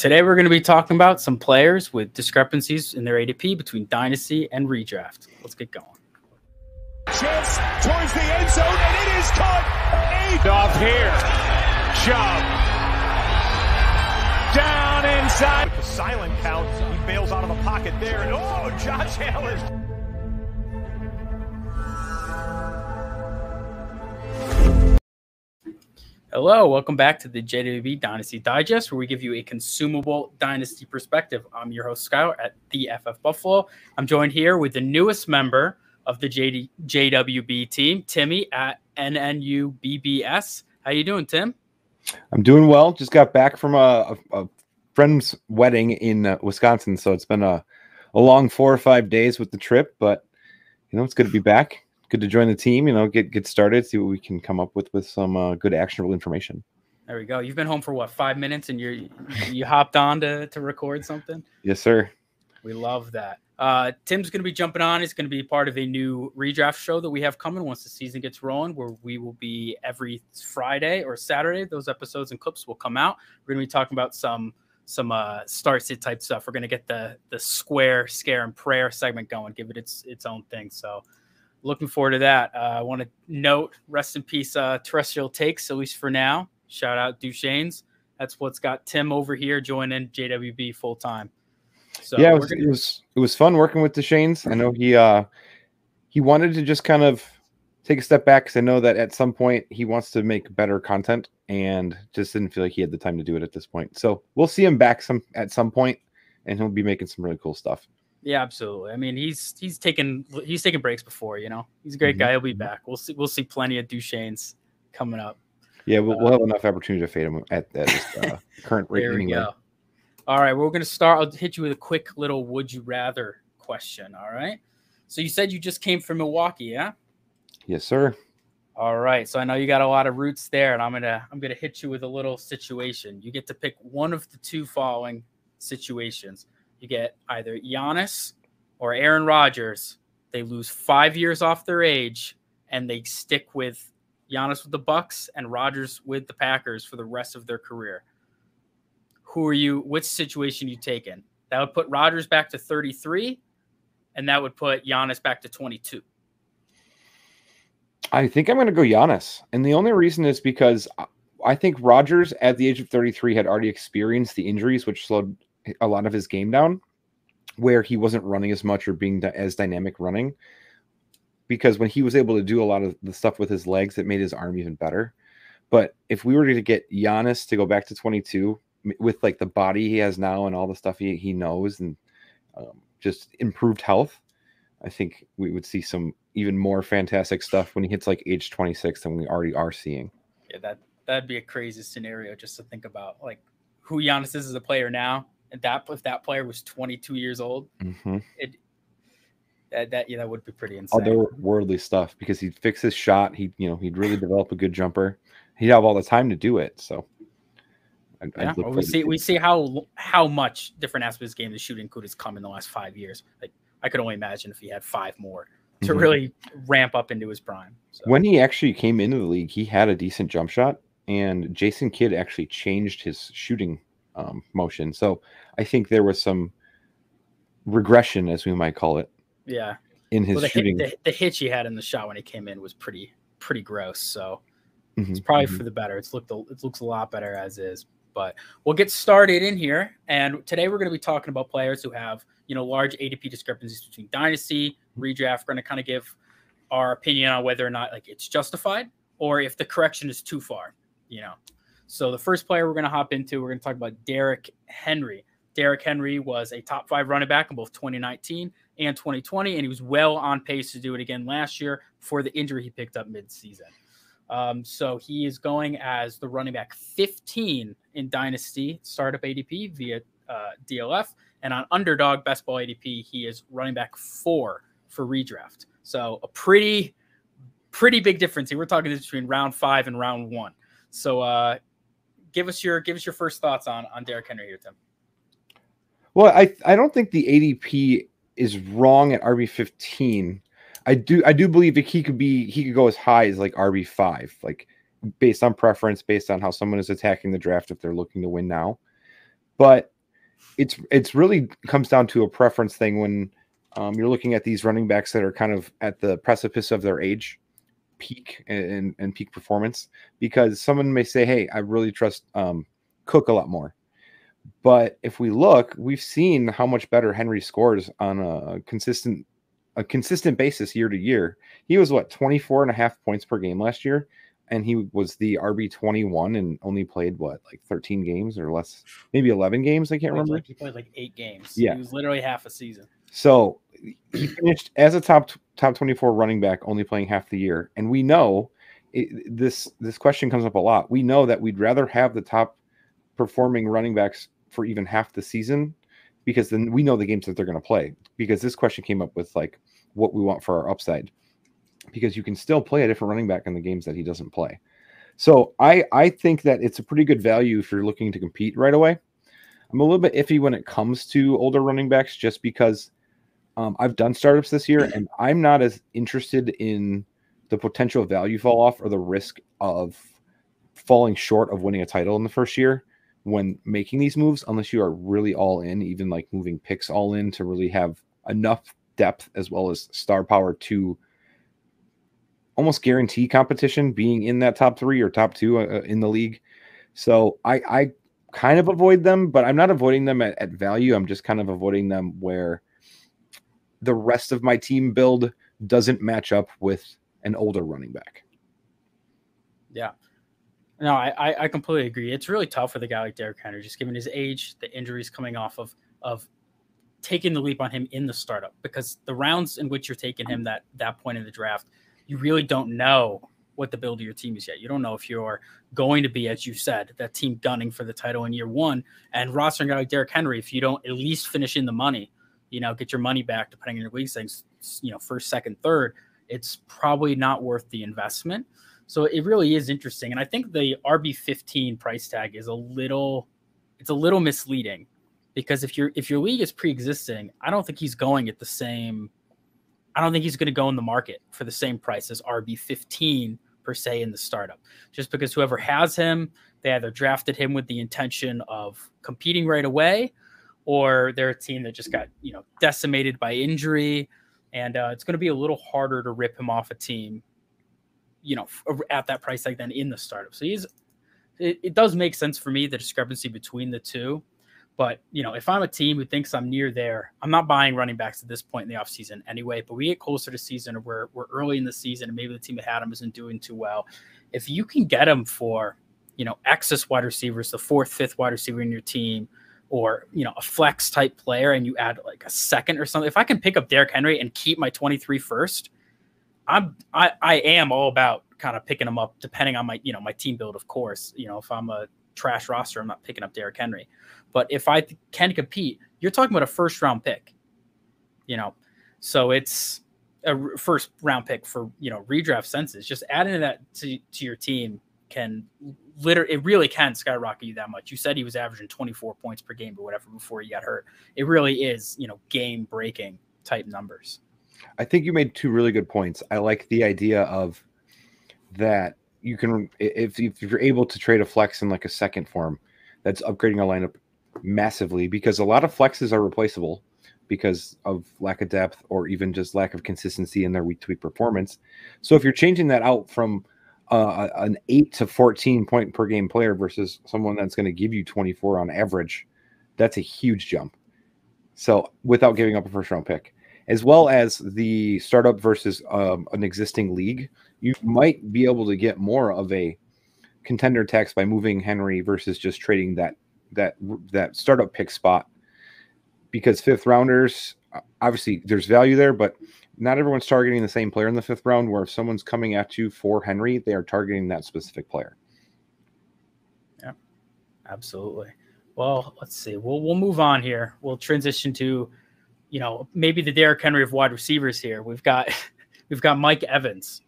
Today, we're going to be talking about some players with discrepancies in their ADP between Dynasty and Redraft. Let's get going. Chance towards the end zone, and it is caught. Eight off here. Chubb. Down inside. The silent count, he bails out of the pocket there. And oh, Josh Allen. Hello, welcome back to the JWB Dynasty Digest, where we give you a consumable dynasty perspective. I'm your host, Skylar, at the FF Buffalo. I'm joined here with the newest member of the JD, JWB team, Timmy at NNUBBS. How you doing, Tim? I'm doing well. Just got back from a, a, a friend's wedding in uh, Wisconsin, so it's been a, a long four or five days with the trip, but you know it's good to be back good to join the team. You know, get get started, see what we can come up with with some uh, good actionable information. There we go. You've been home for what five minutes, and you're you hopped on to to record something. Yes, sir. We love that. Uh, Tim's going to be jumping on. He's going to be part of a new redraft show that we have coming once the season gets rolling, where we will be every Friday or Saturday. Those episodes and clips will come out. We're going to be talking about some some uh, start sit type stuff. We're going to get the the square scare and prayer segment going, give it its its own thing. So looking forward to that. Uh, I want to note, rest in peace, uh, terrestrial takes, at least for now. Shout out Duchesne's. That's what's got Tim over here joining JWB full time. So yeah, it was, gonna... it was, it was fun working with Duchesne's. I know he uh he wanted to just kind of take a step back because I know that at some point he wants to make better content and just didn't feel like he had the time to do it at this point. So we'll see him back some at some point, and he'll be making some really cool stuff. Yeah, absolutely. I mean, he's he's taken he's taken breaks before. You know, he's a great mm-hmm. guy. He'll be back. We'll see. We'll see plenty of Duchesne's coming up. Yeah, we'll, uh, we'll have enough opportunity to fade him at that uh, current rate. there we anyway. go. All right, we're going to start. I'll hit you with a quick little "Would you rather" question. All right. So you said you just came from Milwaukee, yeah? Yes, sir. All right. So I know you got a lot of roots there, and I'm gonna I'm gonna hit you with a little situation. You get to pick one of the two following situations you get either Giannis or Aaron Rodgers. They lose five years off their age and they stick with Giannis with the Bucks and Rodgers with the Packers for the rest of their career. Who are you? Which situation you taking? That would put Rodgers back to 33, and that would put Giannis back to 22. I think I'm going to go Giannis, and the only reason is because I think Rodgers, at the age of 33, had already experienced the injuries, which slowed a lot of his game down where he wasn't running as much or being as dynamic running because when he was able to do a lot of the stuff with his legs it made his arm even better. But if we were to get Giannis to go back to 22 with like the body he has now and all the stuff he, he knows and um, just improved health i think we would see some even more fantastic stuff when he hits like age 26 than we already are seeing. Yeah that that'd be a crazy scenario just to think about like who Giannis is as a player now and that if that player was 22 years old, mm-hmm. it that, that yeah that would be pretty insane. Otherworldly stuff because he'd fix his shot. He you know he'd really develop a good jumper. He'd have all the time to do it. So. I'd, yeah, well, we see we see how how much different aspects of his game the shooting could has come in the last five years. Like I could only imagine if he had five more to mm-hmm. really ramp up into his prime. So. When he actually came into the league, he had a decent jump shot, and Jason Kidd actually changed his shooting um, motion. So I think there was some regression, as we might call it. Yeah. In his well, the shooting, hit, the, the, hitch he had in the shot when he came in was pretty pretty gross. So mm-hmm, it's probably mm-hmm. for the better. It's looked it looks a lot better as is. But we'll get started in here, and today we're going to be talking about players who have you know large ADP discrepancies between dynasty redraft. We're going to kind of give our opinion on whether or not like it's justified or if the correction is too far. You know, so the first player we're going to hop into, we're going to talk about Derrick Henry. Derrick Henry was a top five running back in both 2019 and 2020, and he was well on pace to do it again last year for the injury he picked up midseason. Um, so he is going as the running back 15 in Dynasty startup ADP via uh, DLF, and on Underdog Best Ball ADP, he is running back four for redraft. So a pretty, pretty big difference here. We're talking between round five and round one. So uh, give us your give us your first thoughts on on Derrick Henry here, Tim. Well, I I don't think the ADP is wrong at RB fifteen. I do I do believe that he could be he could go as high as like RB five, like based on preference, based on how someone is attacking the draft if they're looking to win now. but it's it's really comes down to a preference thing when um, you're looking at these running backs that are kind of at the precipice of their age peak and, and peak performance because someone may say hey i really trust um, cook a lot more but if we look we've seen how much better henry scores on a consistent a consistent basis year to year he was what 24 and a half points per game last year and he was the RB twenty one and only played what like thirteen games or less, maybe eleven games. I can't remember. He played like eight games. Yeah, he was literally half a season. So he finished as a top top twenty four running back, only playing half the year. And we know it, this this question comes up a lot. We know that we'd rather have the top performing running backs for even half the season because then we know the games that they're going to play. Because this question came up with like what we want for our upside because you can still play a different running back in the games that he doesn't play. So I I think that it's a pretty good value if you're looking to compete right away. I'm a little bit iffy when it comes to older running backs just because um, I've done startups this year and I'm not as interested in the potential value fall off or the risk of falling short of winning a title in the first year when making these moves unless you are really all in even like moving picks all in to really have enough depth as well as star power to almost guarantee competition being in that top three or top two uh, uh, in the league. So I, I kind of avoid them, but I'm not avoiding them at, at value. I'm just kind of avoiding them where the rest of my team build doesn't match up with an older running back. Yeah. No, I, I completely agree. It's really tough for the guy like Derrick Henry, just given his age, the injuries coming off of of taking the leap on him in the startup because the rounds in which you're taking him that that point in the draft – you really don't know what the build of your team is yet. You don't know if you're going to be, as you said, that team gunning for the title in year one and rostering a guy like Derrick Henry. If you don't at least finish in the money, you know, get your money back depending on your league things, you know, first, second, third, it's probably not worth the investment. So it really is interesting. And I think the RB15 price tag is a little, it's a little misleading because if your if your league is pre-existing, I don't think he's going at the same I don't think he's going to go in the market for the same price as RB15 per se in the startup, just because whoever has him, they either drafted him with the intention of competing right away, or they're a team that just got you know decimated by injury, and uh, it's going to be a little harder to rip him off a team, you know, at that price tag than in the startup. So he's it, it does make sense for me the discrepancy between the two. But, you know, if I'm a team who thinks I'm near there, I'm not buying running backs at this point in the offseason anyway. But we get closer to season or we're, we're early in the season and maybe the team that had him isn't doing too well. If you can get him for, you know, excess wide receivers, the fourth, fifth wide receiver in your team, or, you know, a flex type player and you add like a second or something, if I can pick up Derrick Henry and keep my 23 first, I'm, I, I am all about kind of picking them up depending on my, you know, my team build, of course. You know, if I'm a trash roster, I'm not picking up Derrick Henry. But if I can compete, you're talking about a first round pick, you know, so it's a first round pick for you know redraft senses. Just adding that to, to your team can literally it really can skyrocket you that much. You said he was averaging 24 points per game or whatever before he got hurt. It really is you know game breaking type numbers. I think you made two really good points. I like the idea of that you can if if you're able to trade a flex in like a second form, that's upgrading a lineup massively because a lot of flexes are replaceable because of lack of depth or even just lack of consistency in their week to week performance. So if you're changing that out from uh, an 8 to 14 point per game player versus someone that's going to give you 24 on average, that's a huge jump. So without giving up a first round pick, as well as the startup versus um, an existing league, you might be able to get more of a contender tax by moving Henry versus just trading that that that startup pick spot because fifth rounders obviously there's value there, but not everyone's targeting the same player in the fifth round. Where if someone's coming at you for Henry, they are targeting that specific player. Yeah, absolutely. Well, let's see. We'll we'll move on here. We'll transition to, you know, maybe the Derrick Henry of wide receivers here. We've got we've got Mike Evans,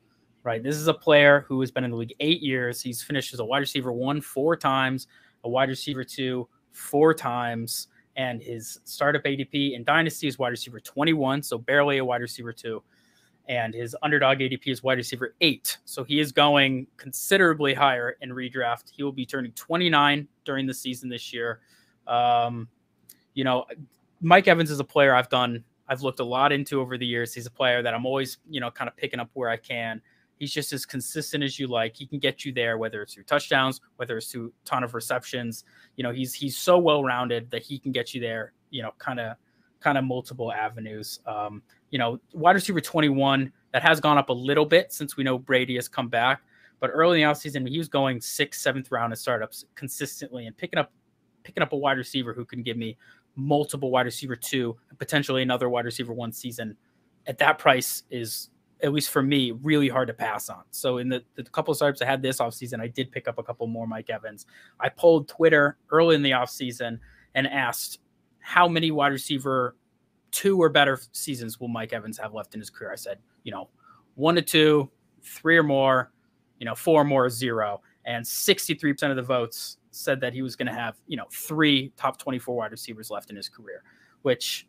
right? This is a player who has been in the league eight years. He's finished as a wide receiver one four times, a wide receiver two four times, and his startup ADP in Dynasty is wide receiver 21, so barely a wide receiver two. And his underdog ADP is wide receiver eight. So he is going considerably higher in redraft. He will be turning 29 during the season this year. Um, you know, Mike Evans is a player I've done, I've looked a lot into over the years. He's a player that I'm always, you know, kind of picking up where I can. He's just as consistent as you like. He can get you there, whether it's through touchdowns, whether it's through ton of receptions. You know, he's he's so well rounded that he can get you there. You know, kind of kind of multiple avenues. Um, you know, wide receiver 21 that has gone up a little bit since we know Brady has come back. But early in the offseason, he was going sixth, seventh round in startups consistently and picking up picking up a wide receiver who can give me multiple wide receiver two, potentially another wide receiver one season. At that price is at least for me, really hard to pass on. So in the, the couple of startups I had this offseason, I did pick up a couple more Mike Evans. I pulled Twitter early in the offseason and asked how many wide receiver two or better seasons will Mike Evans have left in his career? I said, you know, one to two, three or more, you know, four or more, zero. And 63% of the votes said that he was going to have, you know, three top 24 wide receivers left in his career, which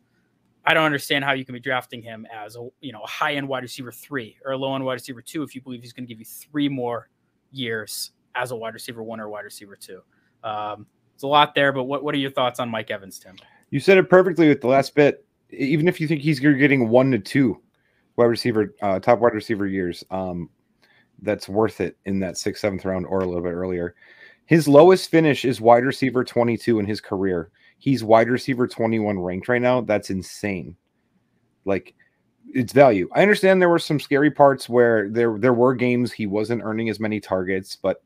I don't understand how you can be drafting him as a, you know, a high end wide receiver three or a low end wide receiver two if you believe he's going to give you three more years as a wide receiver one or wide receiver two. Um, it's a lot there, but what, what are your thoughts on Mike Evans, Tim? You said it perfectly with the last bit. Even if you think he's getting one to two wide receiver, uh, top wide receiver years, um, that's worth it in that sixth, seventh round or a little bit earlier. His lowest finish is wide receiver 22 in his career. He's wide receiver 21 ranked right now. That's insane. Like it's value. I understand there were some scary parts where there there were games he wasn't earning as many targets, but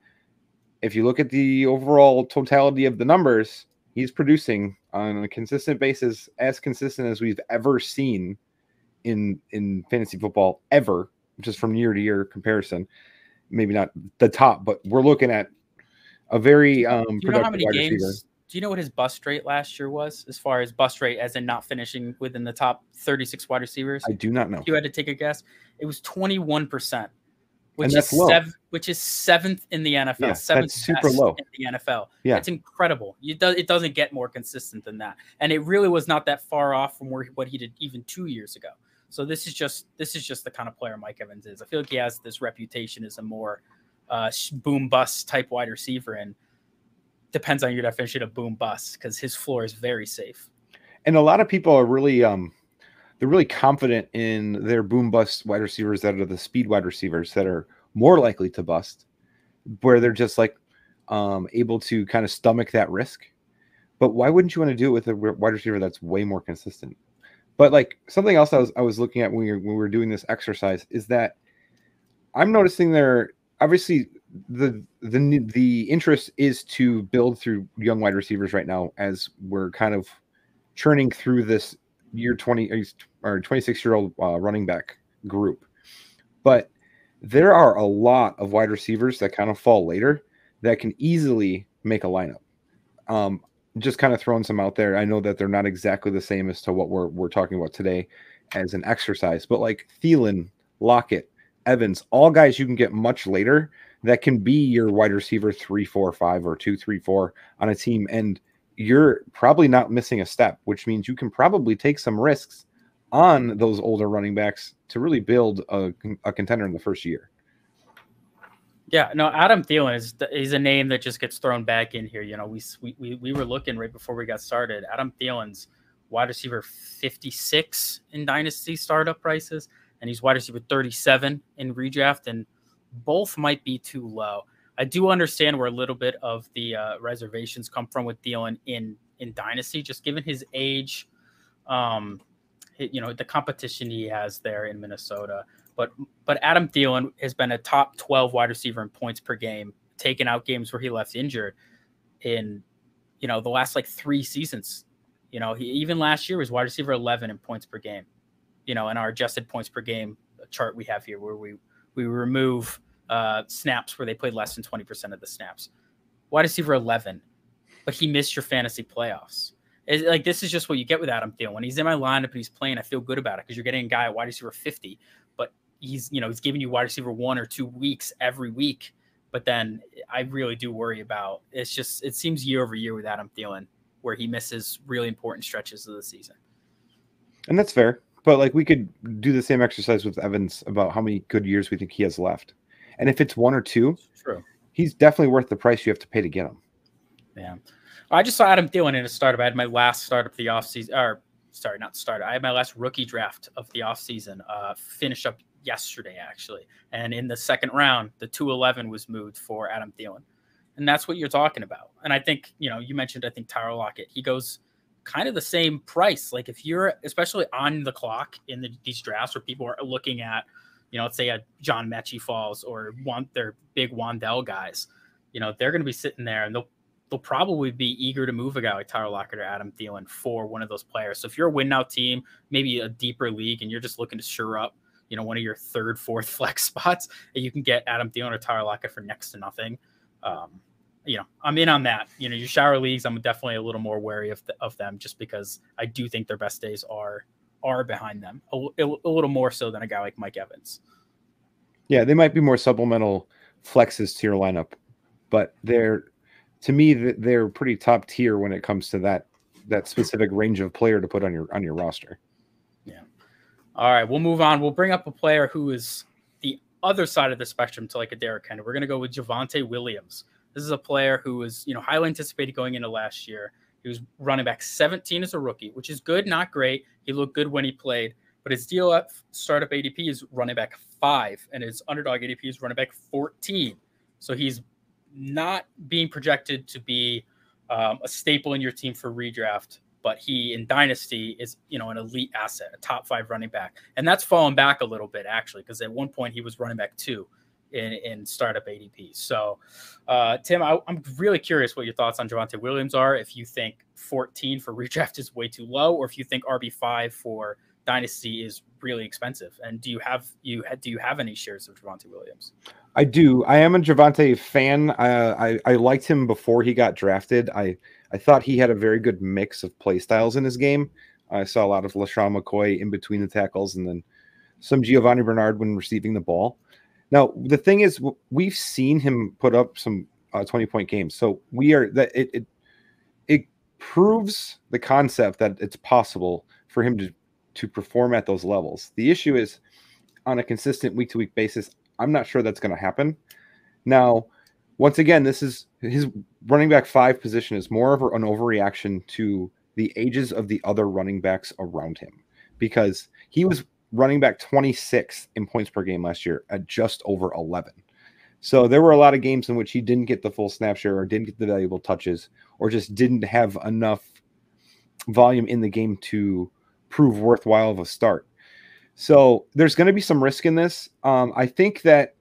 if you look at the overall totality of the numbers, he's producing on a consistent basis, as consistent as we've ever seen in in fantasy football ever, just from year to year comparison. Maybe not the top, but we're looking at a very um you know how many games receiver. Do you know what his bust rate last year was as far as bust rate as in not finishing within the top 36 wide receivers i do not know you had to take a guess it was 21% which is seven, which is seventh in the NFL. Yeah, seventh super low in the NFL. Yeah, it's incredible. You do, it doesn't get more consistent than that, and it really was not that far off from where what he did even two years ago. So this is just this is just the kind of player Mike Evans is. I feel like he has this reputation as a more uh, boom bust type wide receiver, and depends on your definition of boom bust because his floor is very safe. And a lot of people are really um they're really confident in their boom bust wide receivers that are the speed wide receivers that are more likely to bust, where they're just like um, able to kind of stomach that risk. But why wouldn't you want to do it with a wide receiver that's way more consistent? But like something else I was I was looking at when we were, when we were doing this exercise is that I'm noticing there obviously the the the interest is to build through young wide receivers right now as we're kind of churning through this year 20 uh, or 26 year old uh, running back group. But there are a lot of wide receivers that kind of fall later that can easily make a lineup. Um, just kind of throwing some out there. I know that they're not exactly the same as to what we're, we're talking about today as an exercise but like Thielen, Lockett, Evans, all guys you can get much later that can be your wide receiver three, four, five, or two, three, four on a team. And you're probably not missing a step, which means you can probably take some risks on those older running backs to really build a, a contender in the first year. Yeah, no, Adam Thielen is a name that just gets thrown back in here. You know, we we we were looking right before we got started. Adam Thielen's wide receiver 56 in dynasty startup prices and he's wide receiver 37 in redraft, and both might be too low. I do understand where a little bit of the uh, reservations come from with Thielen in in dynasty, just given his age, um, you know, the competition he has there in Minnesota. But but Adam Thielen has been a top 12 wide receiver in points per game, taking out games where he left injured in you know the last like three seasons. You know, he even last year was wide receiver 11 in points per game you know, in our adjusted points per game chart we have here, where we we remove uh, snaps where they played less than twenty percent of the snaps. Wide receiver eleven, but he missed your fantasy playoffs. It's like this is just what you get with Adam Thielen. When he's in my lineup and he's playing, I feel good about it because you're getting a guy at wide receiver fifty, but he's you know he's giving you wide receiver one or two weeks every week. But then I really do worry about it's just it seems year over year with Adam Thielen where he misses really important stretches of the season. And that's fair. But like we could do the same exercise with Evans about how many good years we think he has left. And if it's one or two, True. he's definitely worth the price you have to pay to get him. Yeah. I just saw Adam Thielen in a startup. I had my last startup of the offseason, or sorry, not startup. I had my last rookie draft of the offseason uh, finished up yesterday, actually. And in the second round, the 211 was moved for Adam Thielen. And that's what you're talking about. And I think, you know, you mentioned, I think Tyler Lockett, he goes kind of the same price. Like if you're, especially on the clock in the, these drafts where people are looking at, you know, let's say a John Metchie falls or want their big Wan'Dale guys, you know, they're going to be sitting there and they'll they'll probably be eager to move a guy like Tyler Lockett or Adam Thielen for one of those players. So if you're a win now team, maybe a deeper league, and you're just looking to sure up, you know, one of your third, fourth flex spots, and you can get Adam Thielen or Tyler Lockett for next to nothing. Um, you know, I'm in on that. You know, your shower leagues, I'm definitely a little more wary of the, of them, just because I do think their best days are are behind them a, a little more so than a guy like Mike Evans. Yeah, they might be more supplemental flexes to your lineup, but they're to me they're pretty top tier when it comes to that that specific range of player to put on your on your roster. Yeah. All right, we'll move on. We'll bring up a player who is the other side of the spectrum to like a Derrick Henry. We're going to go with Javonte Williams. This is a player who was, you know, highly anticipated going into last year. He was running back 17 as a rookie, which is good, not great. He looked good when he played, but his DLF startup ADP is running back five, and his underdog ADP is running back 14. So he's not being projected to be um, a staple in your team for redraft, but he in dynasty is you know an elite asset, a top five running back, and that's fallen back a little bit actually because at one point he was running back two in, in startup ADP. So, uh, Tim, I, am really curious what your thoughts on Javonte Williams are. If you think 14 for redraft is way too low, or if you think RB5 for dynasty is really expensive. And do you have you do you have any shares of Javonte Williams? I do. I am a Javonte fan. Uh, I I liked him before he got drafted. I I thought he had a very good mix of play styles in his game. I saw a lot of LeSean McCoy in between the tackles, and then some Giovani Bernard when receiving the ball. Now the thing is, we've seen him put up some uh, twenty point games, so we are that it, it it proves the concept that it's possible for him to to perform at those levels. The issue is on a consistent week to week basis. I'm not sure that's going to happen. Now, once again, this is his running back five position is more of an overreaction to the ages of the other running backs around him because he was running back 26 in points per game last year at just over 11. So there were a lot of games in which he didn't get the full snap share or didn't get the valuable touches or just didn't have enough volume in the game to prove worthwhile of a start. So there's going to be some risk in this. Um, I think that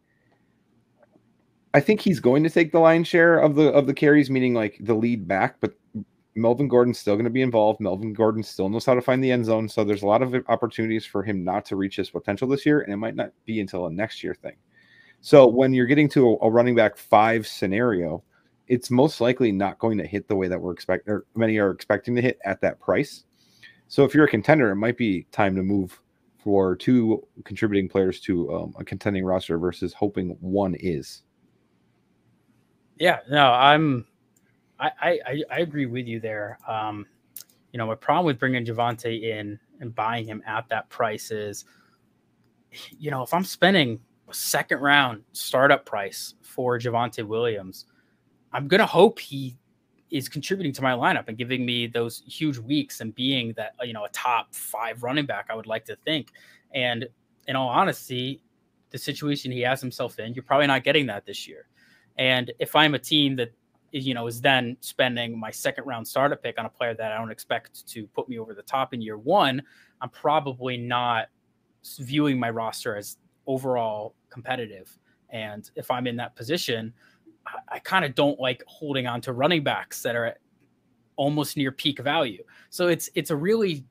I think he's going to take the lion's share of the of the carries, meaning like the lead back. But Melvin Gordon's still going to be involved. Melvin Gordon still knows how to find the end zone. So there's a lot of opportunities for him not to reach his potential this year, and it might not be until a next year thing. So when you're getting to a, a running back five scenario, it's most likely not going to hit the way that we're expecting, or many are expecting to hit at that price. So if you're a contender, it might be time to move for two contributing players to um, a contending roster versus hoping one is. Yeah, no, I'm, I, I, I agree with you there. Um, you know, my problem with bringing Javonte in and buying him at that price is, you know, if I'm spending a second round startup price for Javonte Williams, I'm gonna hope he is contributing to my lineup and giving me those huge weeks and being that you know a top five running back. I would like to think, and in all honesty, the situation he has himself in, you're probably not getting that this year. And if I'm a team that you know is then spending my second round startup pick on a player that I don't expect to put me over the top in year one, I'm probably not viewing my roster as overall competitive. And if I'm in that position, I, I kind of don't like holding on to running backs that are almost near peak value. So it's it's a really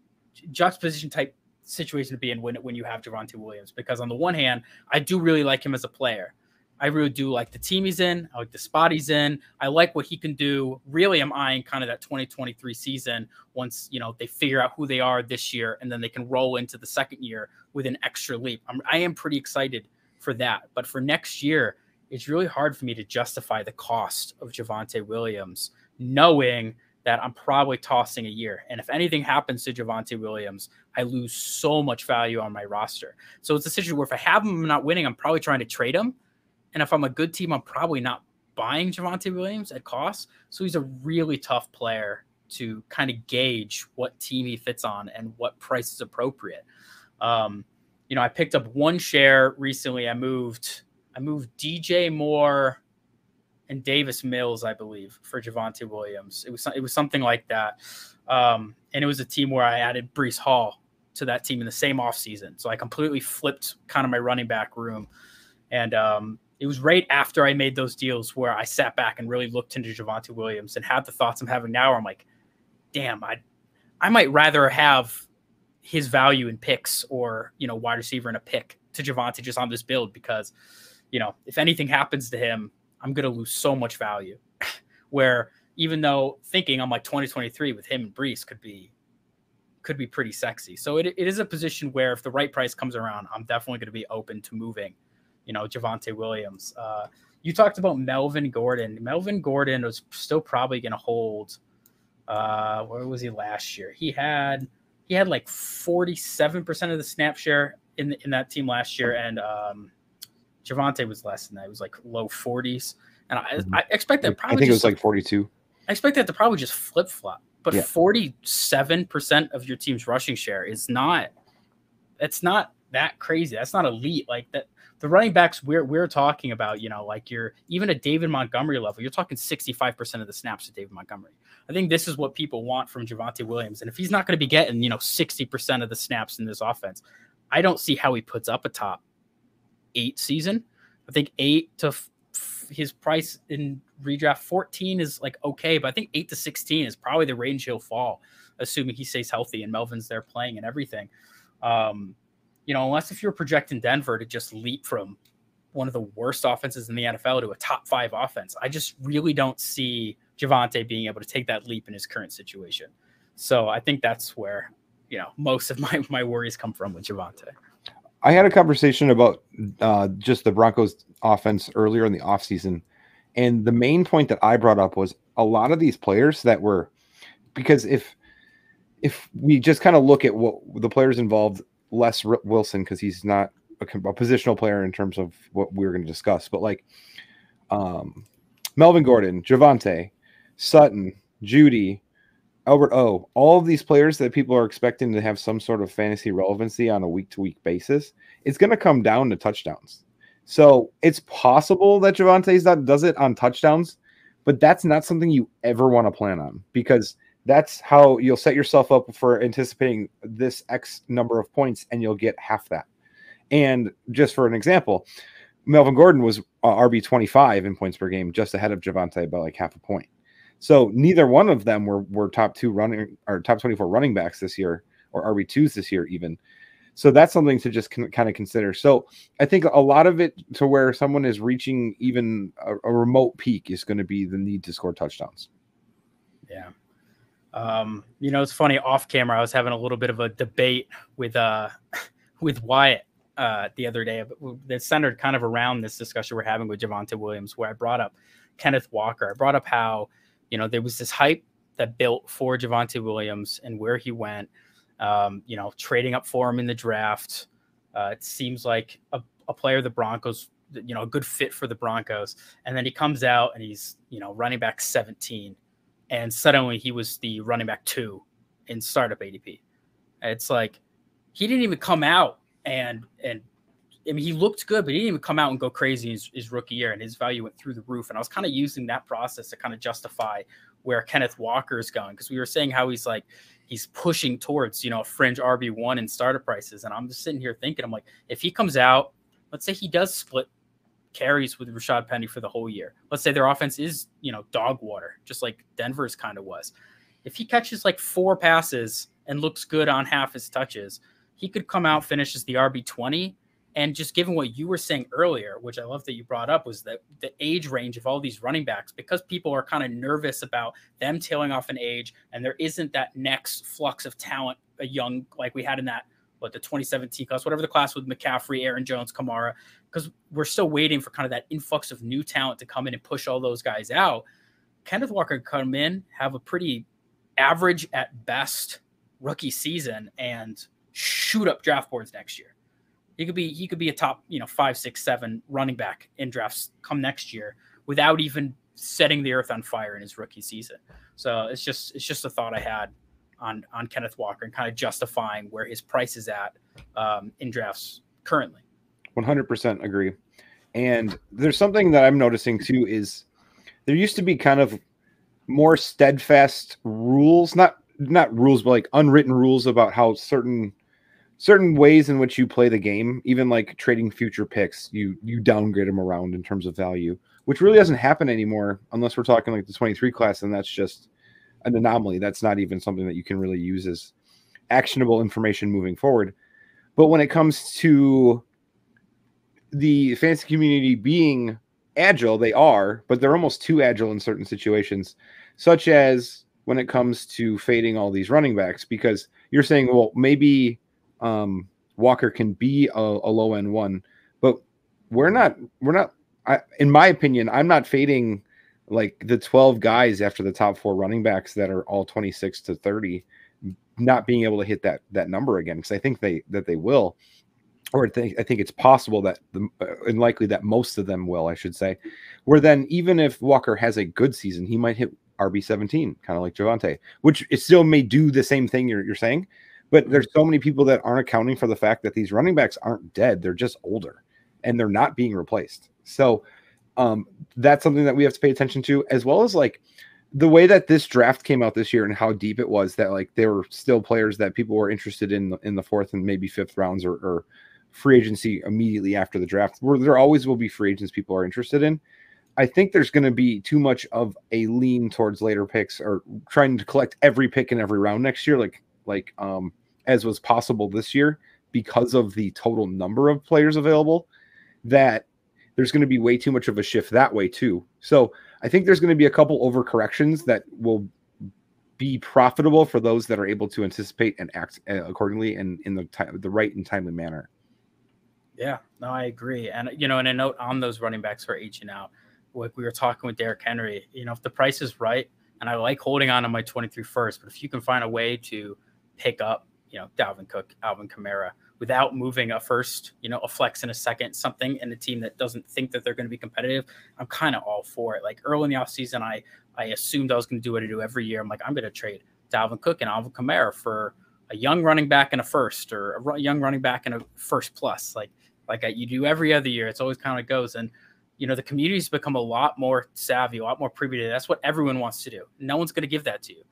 juxtaposition type situation to be in when when you have Javonte Williams because on the one hand, I do really like him as a player. I really do like the team he's in. I like the spot he's in. I like what he can do. Really, I'm eyeing kind of that 2023 season once you know they figure out who they are this year, and then they can roll into the second year with an extra leap. I'm, I am pretty excited for that. But for next year, it's really hard for me to justify the cost of Javonte Williams, knowing that I'm probably tossing a year. And if anything happens to Javonte Williams, I lose so much value on my roster. So it's a situation where if I have him I'm not winning, I'm probably trying to trade him. And if I'm a good team, I'm probably not buying Javonte Williams at cost. So he's a really tough player to kind of gauge what team he fits on and what price is appropriate. Um, you know, I picked up one share recently. I moved, I moved DJ Moore and Davis Mills, I believe, for Javonte Williams. It was it was something like that, um, and it was a team where I added Breece Hall to that team in the same offseason. So I completely flipped kind of my running back room, and um, it was right after I made those deals where I sat back and really looked into Javonte Williams and had the thoughts I'm having now. I'm like, damn, I I might rather have his value in picks or you know wide receiver in a pick to Javonte just on this build because you know if anything happens to him, I'm gonna lose so much value. Where even though thinking I'm like 2023 with him and Breece could be could be pretty sexy. So it, it is a position where if the right price comes around, I'm definitely going to be open to moving, you know, Javonte Williams. Uh, you talked about Melvin Gordon. Melvin Gordon was still probably going to hold. Uh, where was he last year? He had he had like 47% of the snap share in in that team last year, and um, Javonte was less than that. It was like low 40s, and I, mm-hmm. I expect that probably. I think it was like 42. I expect that to probably just flip flop. But 47% of your team's rushing share is not. It's not that crazy. That's not elite. Like that, the running backs we're we're talking about, you know, like you're even at David Montgomery level, you're talking 65% of the snaps to David Montgomery. I think this is what people want from Javonte Williams. And if he's not going to be getting, you know, 60% of the snaps in this offense, I don't see how he puts up a top eight season. I think eight to f- his price in redraft 14 is like okay, but I think eight to 16 is probably the range he'll fall, assuming he stays healthy and Melvin's there playing and everything. Um, you know, unless if you're projecting Denver to just leap from one of the worst offenses in the NFL to a top five offense, I just really don't see Javonte being able to take that leap in his current situation. So I think that's where, you know, most of my, my worries come from with Javonte. I had a conversation about uh, just the Broncos offense earlier in the offseason. And the main point that I brought up was a lot of these players that were because if if we just kind of look at what the players involved, less Wilson because he's not a, a, positional player in terms of what we are going to discuss, but like um, Melvin Gordon, Javonte, Sutton, Jeudy, Albert O, all of these players that people are expecting to have some sort of fantasy relevancy on a week to week basis, it's going to come down to touchdowns. So it's possible that Javonte does it on touchdowns, but that's not something you ever want to plan on because that's how you'll set yourself up for anticipating this X number of points and you'll get half that. And just for an example, Melvin Gordon was uh, RB 25 in points per game, just ahead of Javonte by like half a point. So neither one of them were were top two running or top 24 running backs this year or RB2s this year even. So that's something to just con- kind of consider. So I think a lot of it to where someone is reaching even a, a remote peak is going to be the need to score touchdowns. Yeah. Um, you know, it's funny off camera. I was having a little bit of a debate with uh with Wyatt uh the other day that centered kind of around this discussion we're having with Javonte Williams, where I brought up Kenneth Walker. I brought up how you know, there was this hype that built for Javonte Williams and where he went. Um, you know, trading up for him in the draft. Uh, it seems like a, a player the Broncos, you know, a good fit for the Broncos. And then he comes out and he's, you know, running back 17. And suddenly he was the running back two in startup ADP. It's like he didn't even come out and and I mean, he looked good, but he didn't even come out and go crazy his, his rookie year, and his value went through the roof. And I was kind of using that process to kind of justify where Kenneth Walker is going because we were saying how he's like he's pushing towards you know fringe RB one and starter prices, and I'm just sitting here thinking, I'm like, if he comes out, let's say he does split carries with Rashaad Penny for the whole year. Let's say their offense is you know dog water, just like Denver's kind of was. If he catches like four passes and looks good on half his touches, he could come out finish as the RB twenty and just given what you were saying earlier, which I love that you brought up, was that the age range of all these running backs, because people are kind of nervous about them tailing off an age, and there isn't that next flux of talent, a young like we had in that what the 2017 class, whatever the class with McCaffrey, Aaron Jones, Kamara, because we're still waiting for kind of that influx of new talent to come in and push all those guys out. Kenneth Walker come in, have a pretty average at best rookie season, and shoot up draft boards next year. He could be he could be a top you know five six seven running back in drafts come next year without even setting the earth on fire in his rookie season. So it's just it's just a thought I had on on Kenneth Walker and kind of justifying where his price is at um, in drafts currently. 100% agree. And there's something that I'm noticing too is there used to be kind of more steadfast rules, not not rules, but like unwritten rules about how certain certain ways in which you play the game, even like trading future picks, you you downgrade them around in terms of value, which really doesn't happen anymore unless we're talking like the 23 class, and that's just an anomaly. That's not even something that you can really use as actionable information moving forward. But when it comes to the fantasy community being agile, they are, but they're almost too agile in certain situations, such as when it comes to fading all these running backs, because you're saying, well, maybe um, Walker can be a, a low end one, but we're not, we're not, I, in my opinion, I'm not fading like the 12 guys after the top four running backs that are all 26 to 30 not being able to hit that that number again because I think they that they will or I think, I think it's possible that the uh, and likely that most of them will, I should say. Where then, even if Walker has a good season, he might hit RB seventeen, kind of like Javonte, which it still may do the same thing you're, you're saying. But mm-hmm. there's so many people that aren't accounting for the fact that these running backs aren't dead; they're just older, and they're not being replaced. So um, that's something that we have to pay attention to, as well as like the way that this draft came out this year and how deep it was. That like there were still players that people were interested in in the fourth and maybe fifth rounds or, or free agency immediately after the draft, where there always will be free agents people are interested in. I think there's going to be too much of a lean towards later picks or trying to collect every pick in every round next year, like like um, as was possible this year because of the total number of players available. That there's going to be way too much of a shift that way too. So I think there's going to be a couple overcorrections that will be profitable for those that are able to anticipate and act uh, accordingly and in the time, the right and timely manner. Yeah, no, I agree. And you know, and a note on those running backs for aging out, like we were talking with Derrick Henry, you know, if the price is right, and I like holding on to my 23 first, but if you can find a way to pick up, you know, Dalvin Cook, Alvin Kamara, without moving a first, you know, a flex in a second, something in a team that doesn't think that they're going to be competitive, I'm kind of all for it. Like early in the offseason, I I assumed I was going to do what I do every year. I'm like, I'm going to trade Dalvin Cook and Alvin Kamara for a young running back and a first, or a young running back and a first plus. Like like you do every other year. It's always kind of goes. And, you know, the community's become a lot more savvy, a lot more privy to That's what everyone wants to do. No one's going to give that to you.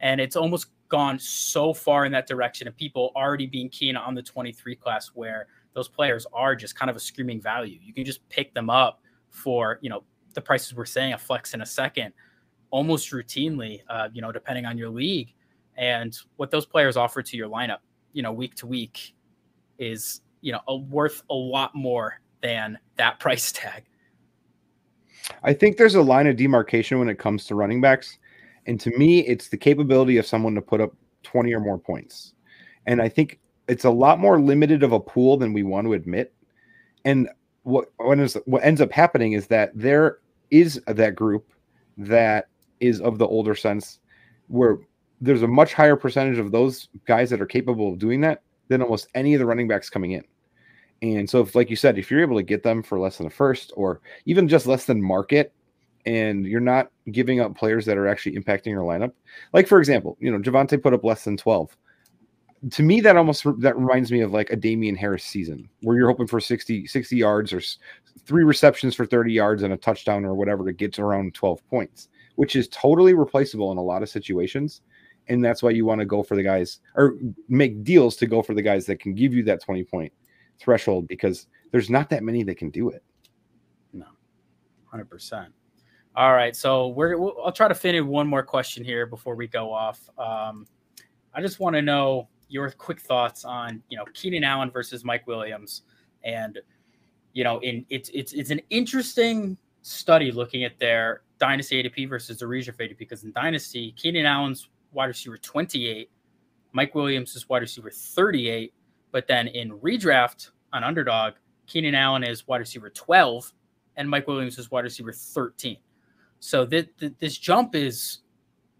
And it's almost gone so far in that direction of people already being keen on the 23 class where those players are just kind of a screaming value. You can just pick them up for, you know, the prices we're saying a flex in a second almost routinely, uh, you know, depending on your league. And what those players offer to your lineup, you know, week to week is you know a, worth a lot more than that price tag. I think there's a line of demarcation when it comes to running backs. And to me, it's the capability of someone to put up 20 or more points. And I think it's a lot more limited of a pool than we want to admit. And what what, is, what ends up happening is that there is that group that is of the older sense where there's a much higher percentage of those guys that are capable of doing that than almost any of the running backs coming in. And so, if, like you said, if you're able to get them for less than a first or even just less than market, and you're not giving up players that are actually impacting your lineup, like for example, you know, Javonte put up less than 12. To me, that almost that reminds me of like a Damien Harris season where you're hoping for 60, 60 yards or three receptions for 30 yards and a touchdown or whatever to get to around 12 points, which is totally replaceable in a lot of situations. And that's why you want to go for the guys or make deals to go for the guys that can give you that 20 point threshold because there's not that many that can do it. No, hundred percent. All right, so we're we'll, I'll try to fit in one more question here before we go off. Um, I just want to know your quick thoughts on you know Keenan Allen versus Mike Williams, and you know in it's it's it's an interesting study looking at their dynasty ADP versus the redraft ADP because in dynasty Keenan Allen's wide receiver 28, Mike Williams is wide receiver 38, but then in redraft on underdog, Keenan Allen is wide receiver 12 and Mike Williams is wide receiver 13. So th- th- this jump is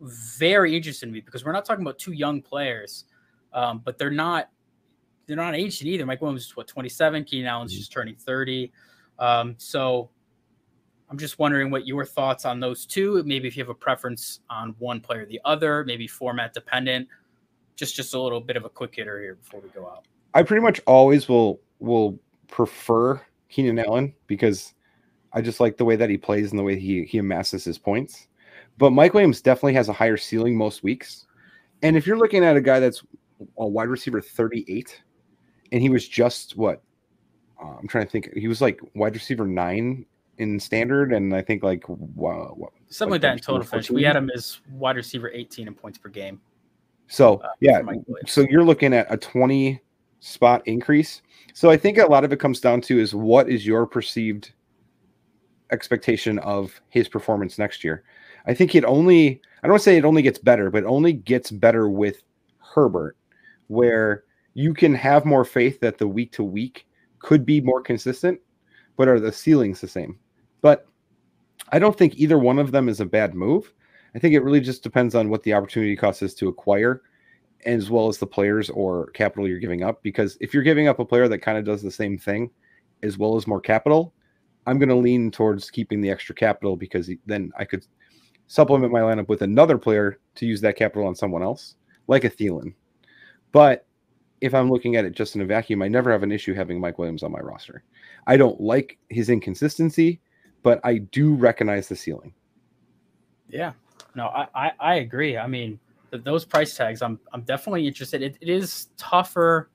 very interesting to me because we're not talking about two young players, um, but they're not they're not aged either. Mike Williams is what 27, Keenan Allen's mm-hmm. just turning 30. Um, so I'm just wondering what your thoughts on those two. Maybe if you have a preference on one player or the other, maybe format dependent. Just just a little bit of a quick hitter here before we go out. I pretty much always will will prefer Keenan Allen because I just like the way that he plays and the way he he amasses his points. But Mike Williams definitely has a higher ceiling most weeks. And if you're looking at a guy that's a wide receiver 38, and he was just what uh, I'm trying to think, he was like wide receiver nine in standard, and I think like wow, something like, that in total finish. We had him as wide receiver 18 in points per game. So uh, yeah, so you're looking at a 20 spot increase. So I think a lot of it comes down to is what is your perceived expectation of his performance next year. I think it only I don't say it only gets better, but it only gets better with Herbert, where you can have more faith that the week to week could be more consistent, but are the ceilings the same? But I don't think either one of them is a bad move. I think it really just depends on what the opportunity cost is to acquire, as well as the players or capital you're giving up. Because if you're giving up a player that kind of does the same thing, as well as more capital, I'm going to lean towards keeping the extra capital because then I could supplement my lineup with another player to use that capital on someone else, like a Thielen. But if I'm looking at it just in a vacuum, I never have an issue having Mike Williams on my roster. I don't like his inconsistency, but I do recognize the ceiling. Yeah, no, I, I, I agree. I mean, those price tags, I'm I'm definitely interested. It, it is tougher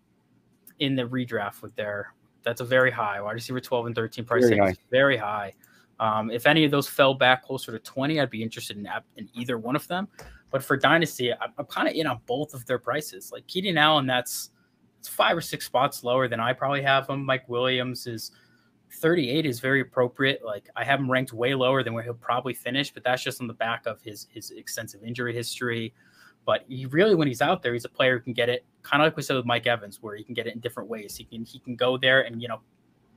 in the redraft with their that's a very high wide receiver 12 and 13 price very tag high. very high. Um, if any of those fell back closer to 20, I'd be interested in, in either one of them. But for Dynasty, I'm, I'm kind of in on both of their prices. Like Keenan Allen, that's it's five or six spots lower than I probably have him. Mike Williams is 38 is very appropriate. Like I have him ranked way lower than where he'll probably finish, but that's just on the back of his his extensive injury history. But he really, when he's out there, he's a player who can get it kind of like we said with Mike Evans, where he can get it in different ways. He can he can go there and you know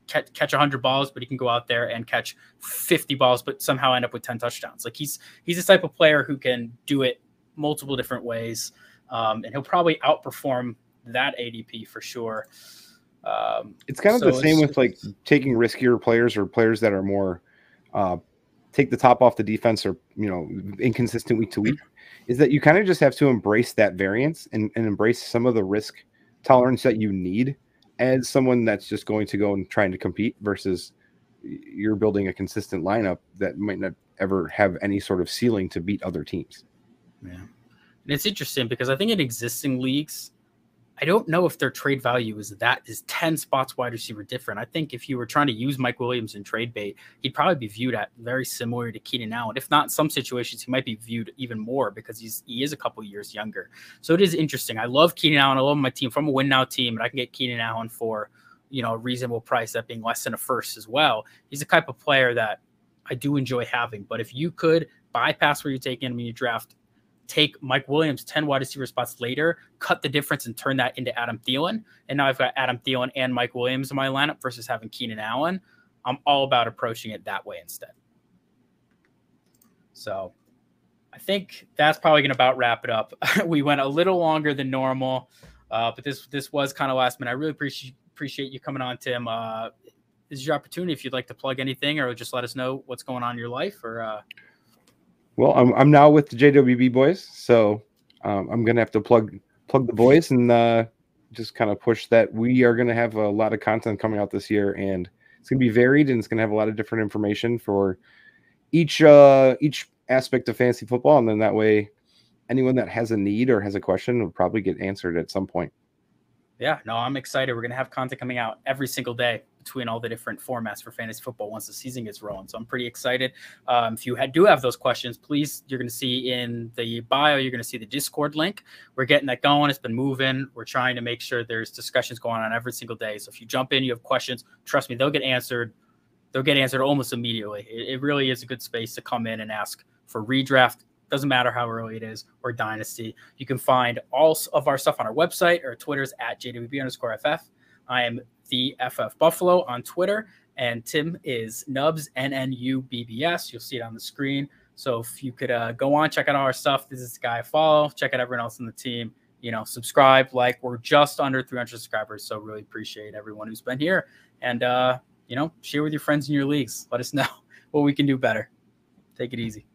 catch catch 100 balls, but he can go out there and catch 50 balls, but somehow end up with 10 touchdowns. Like he's he's a type of player who can do it multiple different ways, um, and he'll probably outperform that ADP for sure. Um, it's kind of so the same with like taking riskier players or players that are more uh, take the top off the defense or you know inconsistent week to week. Is that you kind of just have to embrace that variance and, and embrace some of the risk tolerance that you need as someone that's just going to go and trying to compete versus you're building a consistent lineup that might not ever have any sort of ceiling to beat other teams. Yeah. And it's interesting because I think in existing leagues, I don't know if their trade value is that is 10 spots wide receiver different. I think if you were trying to use Mike Williams in trade bait, he'd probably be viewed at very similar to Keenan Allen. If not in some situations, he might be viewed even more because he's he is a couple years younger. So it is interesting. I love Keenan Allen. I love my team from a win now team, and I can get Keenan Allen for you know a reasonable price, that being less than a first as well. He's the type of player that I do enjoy having. But if you could bypass where you're taking him when you draft take Mike Williams 10 wide receiver spots later, cut the difference and turn that into Adam Thielen. And now I've got Adam Thielen and Mike Williams in my lineup versus having Keenan Allen. I'm all about approaching it that way instead. So I think that's probably going to about wrap it up. we went a little longer than normal, uh, but this this was kind of last minute. I really appreciate appreciate you coming on, Tim. Uh, this is your opportunity if you'd like to plug anything or just let us know what's going on in your life or uh, well, I'm I'm now with the JWB boys, so um, I'm gonna have to plug plug the boys and uh, just kind of push that we are gonna have a lot of content coming out this year, and it's gonna be varied and it's gonna have a lot of different information for each uh, each aspect of fantasy football, and then that way, anyone that has a need or has a question will probably get answered at some point. Yeah, no, I'm excited. We're gonna have content coming out every single day between all the different formats for fantasy football once the season gets rolling. So I'm pretty excited. Um, if you had, do have those questions, please, you're going to see in the bio, you're going to see the Discord link. We're getting that going. It's been moving. We're trying to make sure there's discussions going on every single day. So if you jump in, you have questions, trust me, they'll get answered. They'll get answered almost immediately. It, it really is a good space to come in and ask for redraft doesn't matter how early it is or dynasty. You can find all of our stuff on our website or Twitter's at JWB underscore FF. I am the FF Buffalo on Twitter, and Tim is Nubs NNUBBS. You'll see it on the screen. So if you could uh, go on, check out all our stuff. This is the guy I follow. Check out everyone else on the team. You know, subscribe, like. We're just under 300 subscribers, so really appreciate everyone who's been here. And uh, you know, share with your friends in your leagues. Let us know. what we can do better. Take it easy.